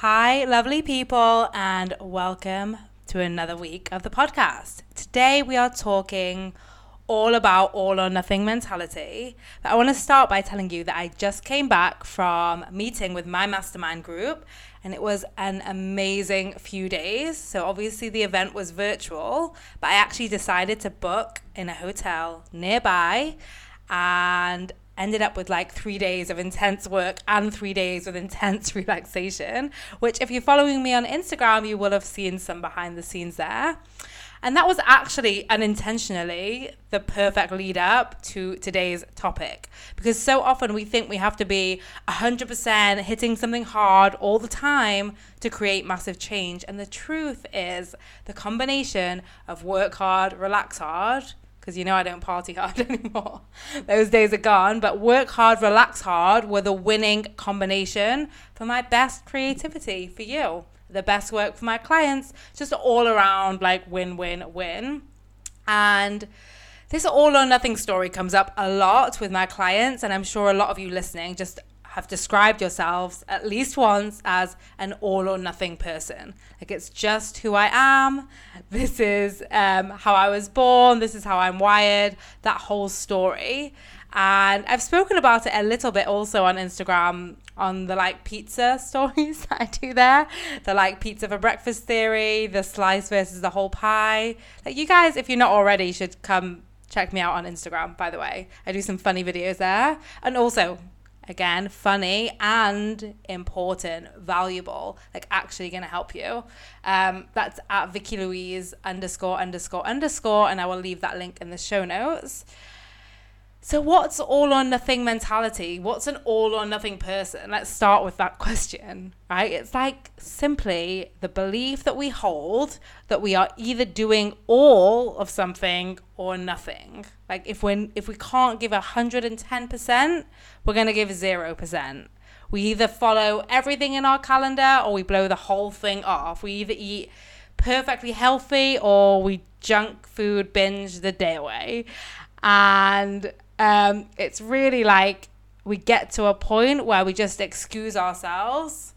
Hi, lovely people, and welcome to another week of the podcast. Today, we are talking all about all or nothing mentality. But I want to start by telling you that I just came back from meeting with my mastermind group, and it was an amazing few days. So, obviously, the event was virtual, but I actually decided to book in a hotel nearby and ended up with like three days of intense work and three days with intense relaxation, which, if you're following me on Instagram, you will have seen some behind the scenes there. And that was actually unintentionally the perfect lead up to today's topic. Because so often we think we have to be 100% hitting something hard all the time to create massive change. And the truth is, the combination of work hard, relax hard, because you know I don't party hard anymore. Those days are gone. But work hard, relax hard were the winning combination for my best creativity for you, the best work for my clients, just all around like win, win, win. And this all or nothing story comes up a lot with my clients, and I'm sure a lot of you listening just have described yourselves at least once as an all or nothing person. Like it's just who I am. This is um, how I was born. This is how I'm wired. That whole story. And I've spoken about it a little bit also on Instagram on the like pizza stories that I do there. The like pizza for breakfast theory, the slice versus the whole pie. Like you guys, if you're not already, should come check me out on Instagram, by the way. I do some funny videos there. And also, again, funny and important, valuable, like actually going to help you. Um, that's at Vicky Louise underscore underscore underscore, and I will leave that link in the show notes. So, what's all or nothing mentality? What's an all or nothing person? Let's start with that question, right? It's like simply the belief that we hold that we are either doing all of something or nothing. Like if we if we can't give 110%, we're going to give 0%. We either follow everything in our calendar or we blow the whole thing off. We either eat perfectly healthy or we junk food binge the day away. And um, it's really like we get to a point where we just excuse ourselves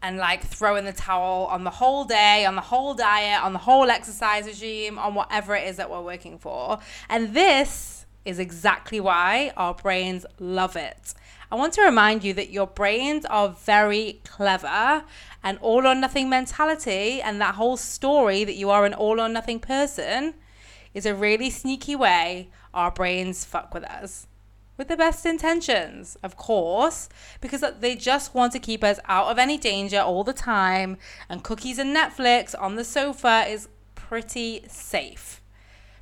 and like throw in the towel on the whole day, on the whole diet, on the whole exercise regime, on whatever it is that we're working for. And this is exactly why our brains love it. I want to remind you that your brains are very clever and all or nothing mentality and that whole story that you are an all or nothing person is a really sneaky way our brains fuck with us. With the best intentions, of course, because they just want to keep us out of any danger all the time, and cookies and Netflix on the sofa is pretty safe.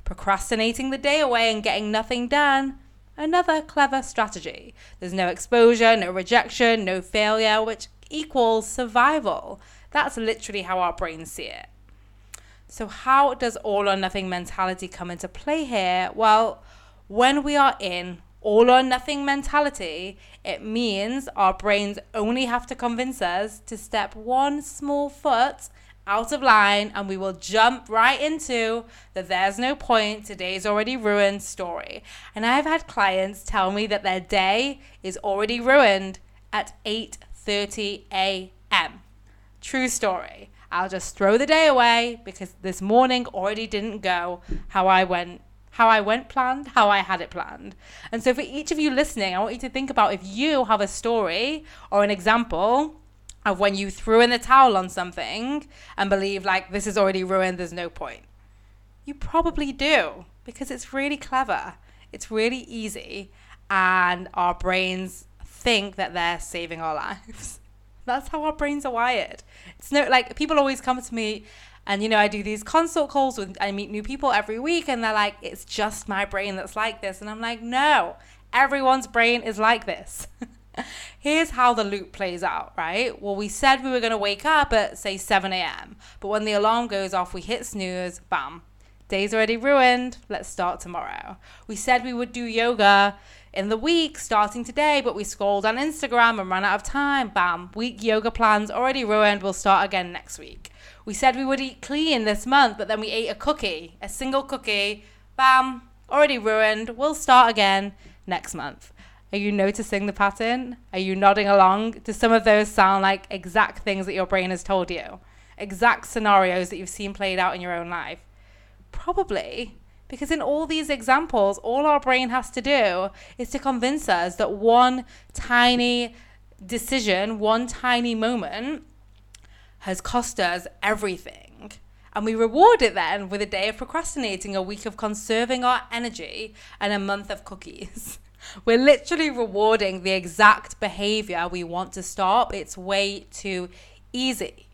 Procrastinating the day away and getting nothing done, another clever strategy. There's no exposure, no rejection, no failure, which equals survival. That's literally how our brains see it. So, how does all or nothing mentality come into play here? Well, when we are in all or nothing mentality, it means our brains only have to convince us to step one small foot out of line and we will jump right into the there's no point, today's already ruined story. And I've had clients tell me that their day is already ruined at 8:30 a.m. True story. I'll just throw the day away because this morning already didn't go how I went how I went planned, how I had it planned. And so for each of you listening, I want you to think about if you have a story or an example of when you threw in the towel on something and believe like this is already ruined, there's no point. You probably do because it's really clever. It's really easy and our brains think that they're saving our lives. That's how our brains are wired. It's no like people always come to me and you know, I do these consult calls with I meet new people every week and they're like, it's just my brain that's like this. And I'm like, no, everyone's brain is like this. Here's how the loop plays out, right? Well, we said we were to wake up at, say, 7 a.m. But when the alarm goes off, we hit snooze, bam. Day's already ruined. Let's start tomorrow. We said we would do yoga in the week starting today, but we scrolled on Instagram and ran out of time. Bam. Week yoga plans already ruined. We'll start again next week. We said we would eat clean this month, but then we ate a cookie, a single cookie. Bam. Already ruined. We'll start again next month. Are you noticing the pattern? Are you nodding along? Do some of those sound like exact things that your brain has told you? Exact scenarios that you've seen played out in your own life? Probably. Because in all these examples, all our brain has to do is to convince us that one tiny decision, one tiny moment has cost us everything. And we reward it then with a day of procrastinating, a week of conserving our energy, and a month of cookies. We're literally rewarding the exact behavior we want to stop. It's way too easy.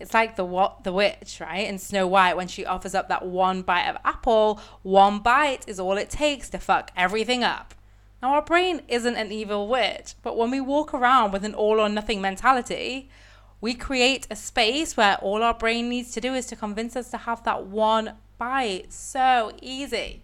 It's like the what the witch, right? In Snow White when she offers up that one bite of apple, one bite is all it takes to fuck everything up. Now our brain isn't an evil witch, but when we walk around with an all or nothing mentality, we create a space where all our brain needs to do is to convince us to have that one bite. So easy.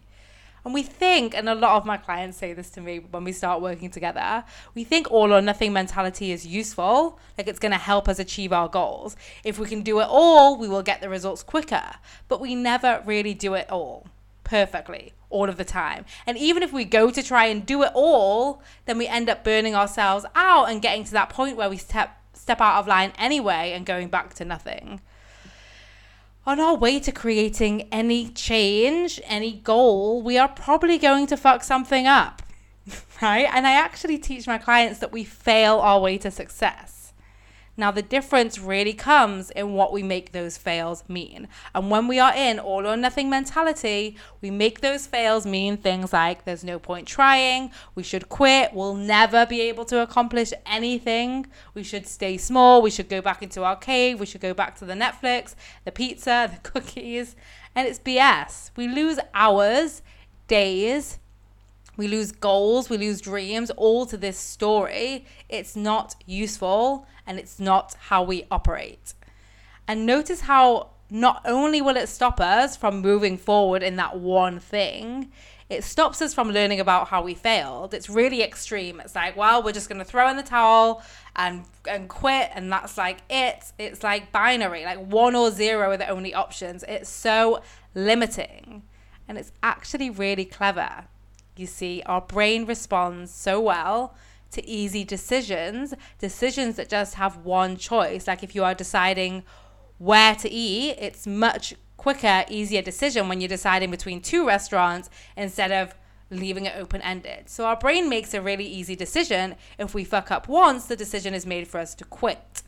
And we think, and a lot of my clients say this to me when we start working together, we think all or nothing mentality is useful, like it's going to help us achieve our goals. If we can do it all, we will get the results quicker. But we never really do it all perfectly all of the time. And even if we go to try and do it all, then we end up burning ourselves out and getting to that point where we step step out of line anyway and going back to nothing on our way to creating any change, any goal, we are probably going to fuck something up, right? And I actually teach my clients that we fail our way to success. Now, the difference really comes in what we make those fails mean. And when we are in all or nothing mentality, we make those fails mean things like there's no point trying, we should quit, we'll never be able to accomplish anything, we should stay small, we should go back into our cave, we should go back to the Netflix, the pizza, the cookies. And it's BS. We lose hours, days, we lose goals, we lose dreams, all to this story. It's not useful and it's not how we operate. And notice how not only will it stop us from moving forward in that one thing, it stops us from learning about how we failed. It's really extreme. It's like, well, we're just going to throw in the towel and and quit and that's like it. It's like binary, like one or zero are the only options. It's so limiting. And it's actually really clever you see, our brain responds so well to easy decisions, decisions that just have one choice. Like if you are deciding where to eat, it's much quicker, easier decision when you're deciding between two restaurants instead of leaving it open ended. So our brain makes a really easy decision. If we fuck up once, the decision is made for us to quit.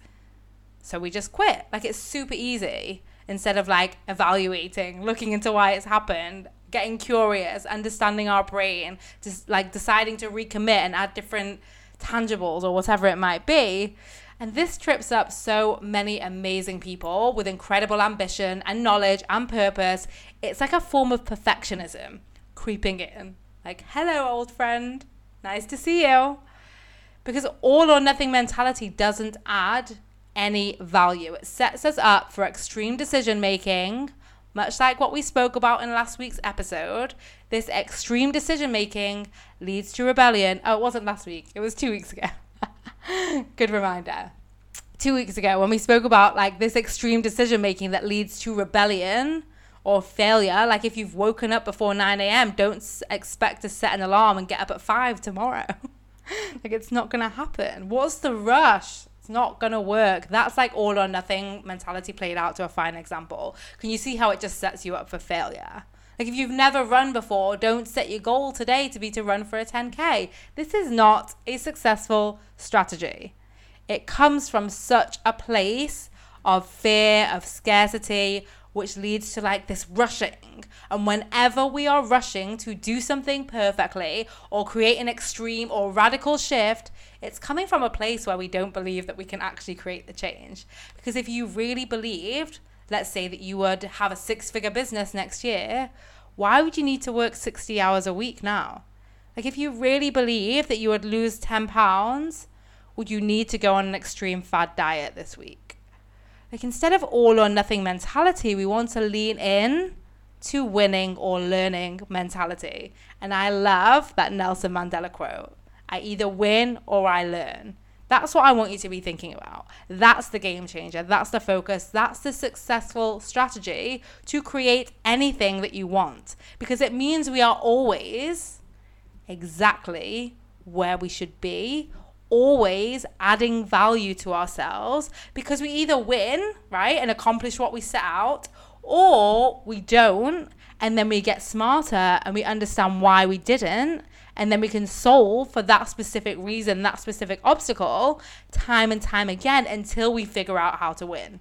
So we just quit. Like it's super easy instead of like evaluating, looking into why it's happened getting curious, understanding our brain, just like deciding to recommit and add different tangibles or whatever it might be. And this trips up so many amazing people with incredible ambition and knowledge and purpose. It's like a form of perfectionism creeping in. Like, hello, old friend. Nice to see you. Because all or nothing mentality doesn't add any value. It sets us up for extreme decision making much like what we spoke about in last week's episode, this extreme decision making leads to rebellion. Oh, it wasn't last week, it was two weeks ago. Good reminder. Two weeks ago, when we spoke about like this extreme decision making that leads to rebellion or failure, like if you've woken up before 9 a.m., don't expect to set an alarm and get up at 5 tomorrow. like it's not going to happen. What's the rush? It's not gonna work. That's like all or nothing mentality played out to a fine example. Can you see how it just sets you up for failure? Like if you've never run before, don't set your goal today to be to run for a 10k. This is not a successful strategy. It comes from such a place of fear, of scarcity, which leads to like this rushing. And whenever we are rushing to do something perfectly or create an extreme or radical shift, it's coming from a place where we don't believe that we can actually create the change. Because if you really believed, let's say that you would have a six figure business next year, why would you need to work 60 hours a week now? Like, if you really believe that you would lose 10 pounds, would you need to go on an extreme fad diet this week? Like, instead of all or nothing mentality, we want to lean in to winning or learning mentality. And I love that Nelson Mandela quote I either win or I learn. That's what I want you to be thinking about. That's the game changer. That's the focus. That's the successful strategy to create anything that you want because it means we are always exactly where we should be always adding value to ourselves because we either win, right, and accomplish what we set out, or we don't, and then we get smarter and we understand why we didn't, and then we can solve for that specific reason, that specific obstacle, time and time again until we figure out how to win.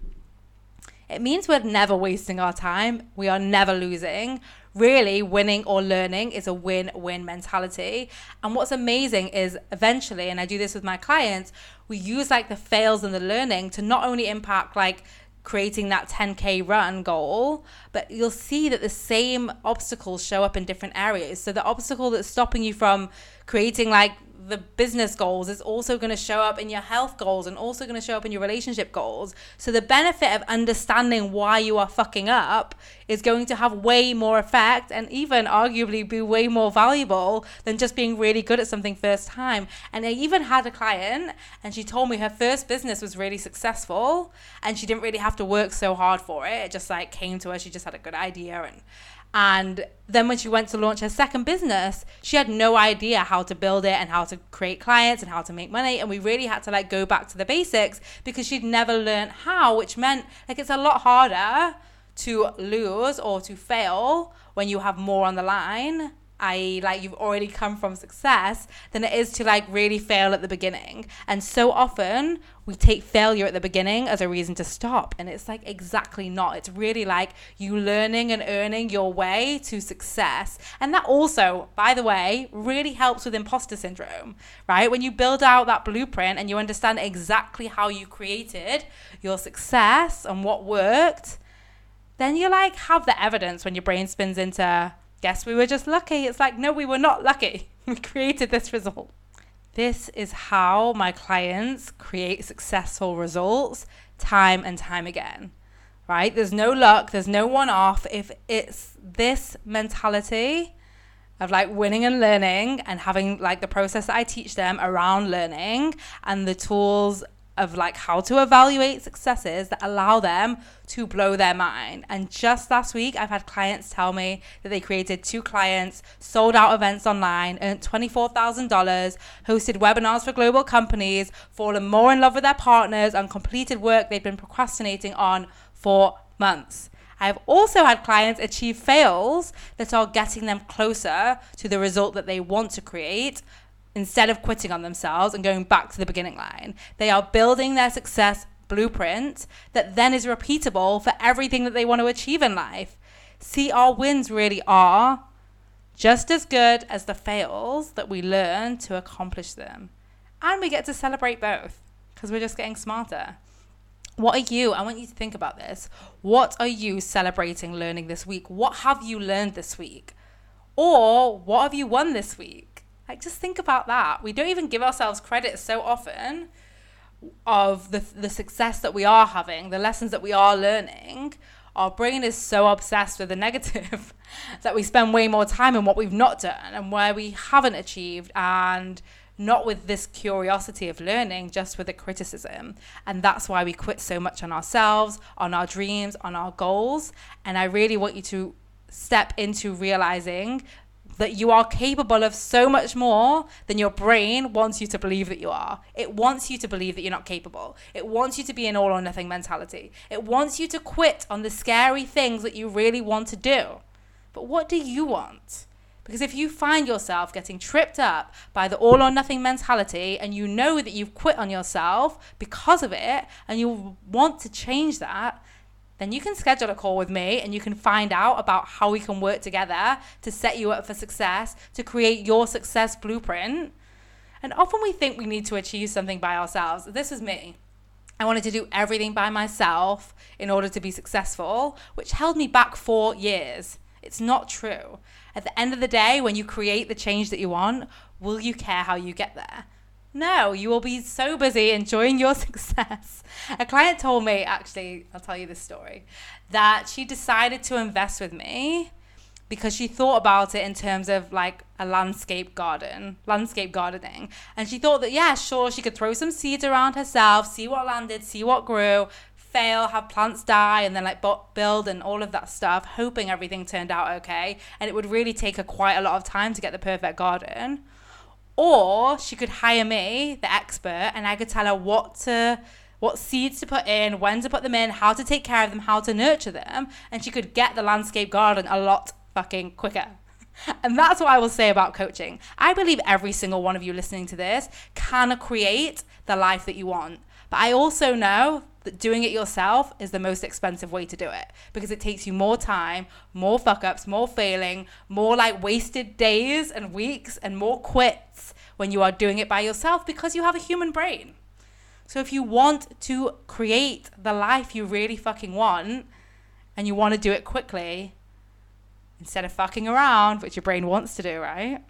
It means we're never wasting our time. We are never losing. Really, winning or learning is a win win mentality. And what's amazing is eventually, and I do this with my clients, we use like the fails and the learning to not only impact like creating that 10k run goal but you'll see that the same obstacles show up in different areas so the obstacle that's stopping you from creating like the business goals is also going to show up in your health goals and also going to show up in your relationship goals. So the benefit of understanding why you are fucking up is going to have way more effect and even arguably be way more valuable than just being really good at something first time. And I even had a client and she told me her first business was really successful and she didn't really have to work so hard for it. It just like came to her. She just had a good idea and and then when she went to launch her second business, she had no idea how to build it and how to create clients and how to make money. And we really had to like go back to the basics because she'd never learned how, which meant like it's a lot harder to lose or to fail when you have more on the line i.e., like you've already come from success, than it is to like really fail at the beginning. And so often we take failure at the beginning as a reason to stop. And it's like exactly not. It's really like you learning and earning your way to success. And that also, by the way, really helps with imposter syndrome, right? When you build out that blueprint and you understand exactly how you created your success and what worked, then you like have the evidence when your brain spins into guess we were just lucky. It's like, no, we were not lucky. We created this result. This is how my clients create successful results time and time again, right? There's no luck, there's no one off. If it's this mentality of like winning and learning and having like the process that I teach them around learning and the tools of like how to evaluate successes that allow them to blow their mind. And just last week, I've had clients tell me that they created two clients, sold out events online, earned $24,000, hosted webinars for global companies, fallen more in love with their partners, and completed work they've been procrastinating on for months. I've also had clients achieve fails that are getting them closer to the result that they want to create instead of quitting on themselves and going back to the beginning line. They are building their success blueprint that then is repeatable for everything that they want to achieve in life. See, our wins really are just as good as the fails that we learn to accomplish them. And we get to celebrate both because we're just getting smarter. What are you? I want you to think about this. What are you celebrating learning this week? What have you learned this week? Or what have you won this week? Like, just think about that. We don't even give ourselves credit so often of the, the success that we are having, the lessons that we are learning. Our brain is so obsessed with the negative that we spend way more time in what we've not done and where we haven't achieved and not with this curiosity of learning, just with the criticism. And that's why we quit so much on ourselves, on our dreams, on our goals. And I really want you to step into realizing that you are capable of so much more than your brain wants you to believe that you are. It wants you to believe that you're not capable. It wants you to be an all or nothing mentality. It wants you to quit on the scary things that you really want to do. But what do you want? Because if you find yourself getting tripped up by the all or nothing mentality and you know that you've quit on yourself because of it and you want to change that, then you can schedule a call with me and you can find out about how we can work together to set you up for success, to create your success blueprint. And often we think we need to achieve something by ourselves. This is me. I wanted to do everything by myself in order to be successful, which held me back for years. It's not true. At the end of the day, when you create the change that you want, will you care how you get there? No, you will be so busy enjoying your success. A client told me, actually, I'll tell you this story, that she decided to invest with me because she thought about it in terms of like a landscape garden, landscape gardening. And she thought that, yeah, sure, she could throw some seeds around herself, see what landed, see what grew, fail, have plants die, and then like build and all of that stuff, hoping everything turned out okay. And it would really take her quite a lot of time to get the perfect garden. Or she could hire me, the expert, and I could tell her what to what seeds to put in, when to put them in, how to take care of them, how to nurture them, and she could get the landscape garden a lot fucking quicker. And that's what I will say about coaching. I believe every single one of you listening to this can create the life that you want. But I also know doing it yourself is the most expensive way to do it because it takes you more time, more fuck ups, more failing, more like wasted days and weeks, and more quits when you are doing it by yourself because you have a human brain. So if you want to create the life you really fucking want and you want to do it quickly, instead of fucking around, which your brain wants to do, right?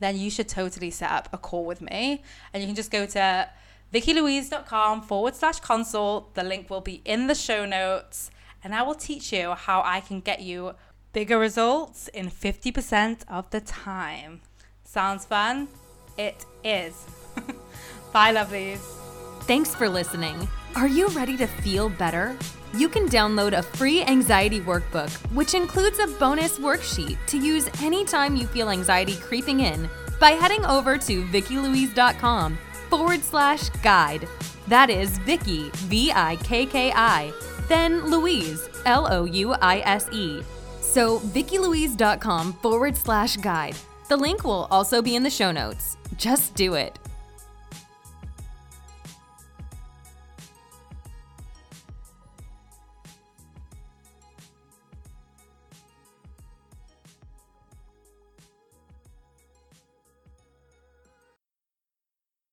Then you should totally set up a call with me. And you can just go to vickylouise.com forward slash consult. The link will be in the show notes. And I will teach you how I can get you bigger results in 50% of the time. Sounds fun? It is. Bye, lovelies. Thanks for listening. Are you ready to feel better? You can download a free anxiety workbook, which includes a bonus worksheet to use anytime you feel anxiety creeping in by heading over to vickylouise.com forward slash guide. That is Vicky, V I K K I, then Louise, L O U I S E. So, vickylouise.com forward slash guide. The link will also be in the show notes. Just do it.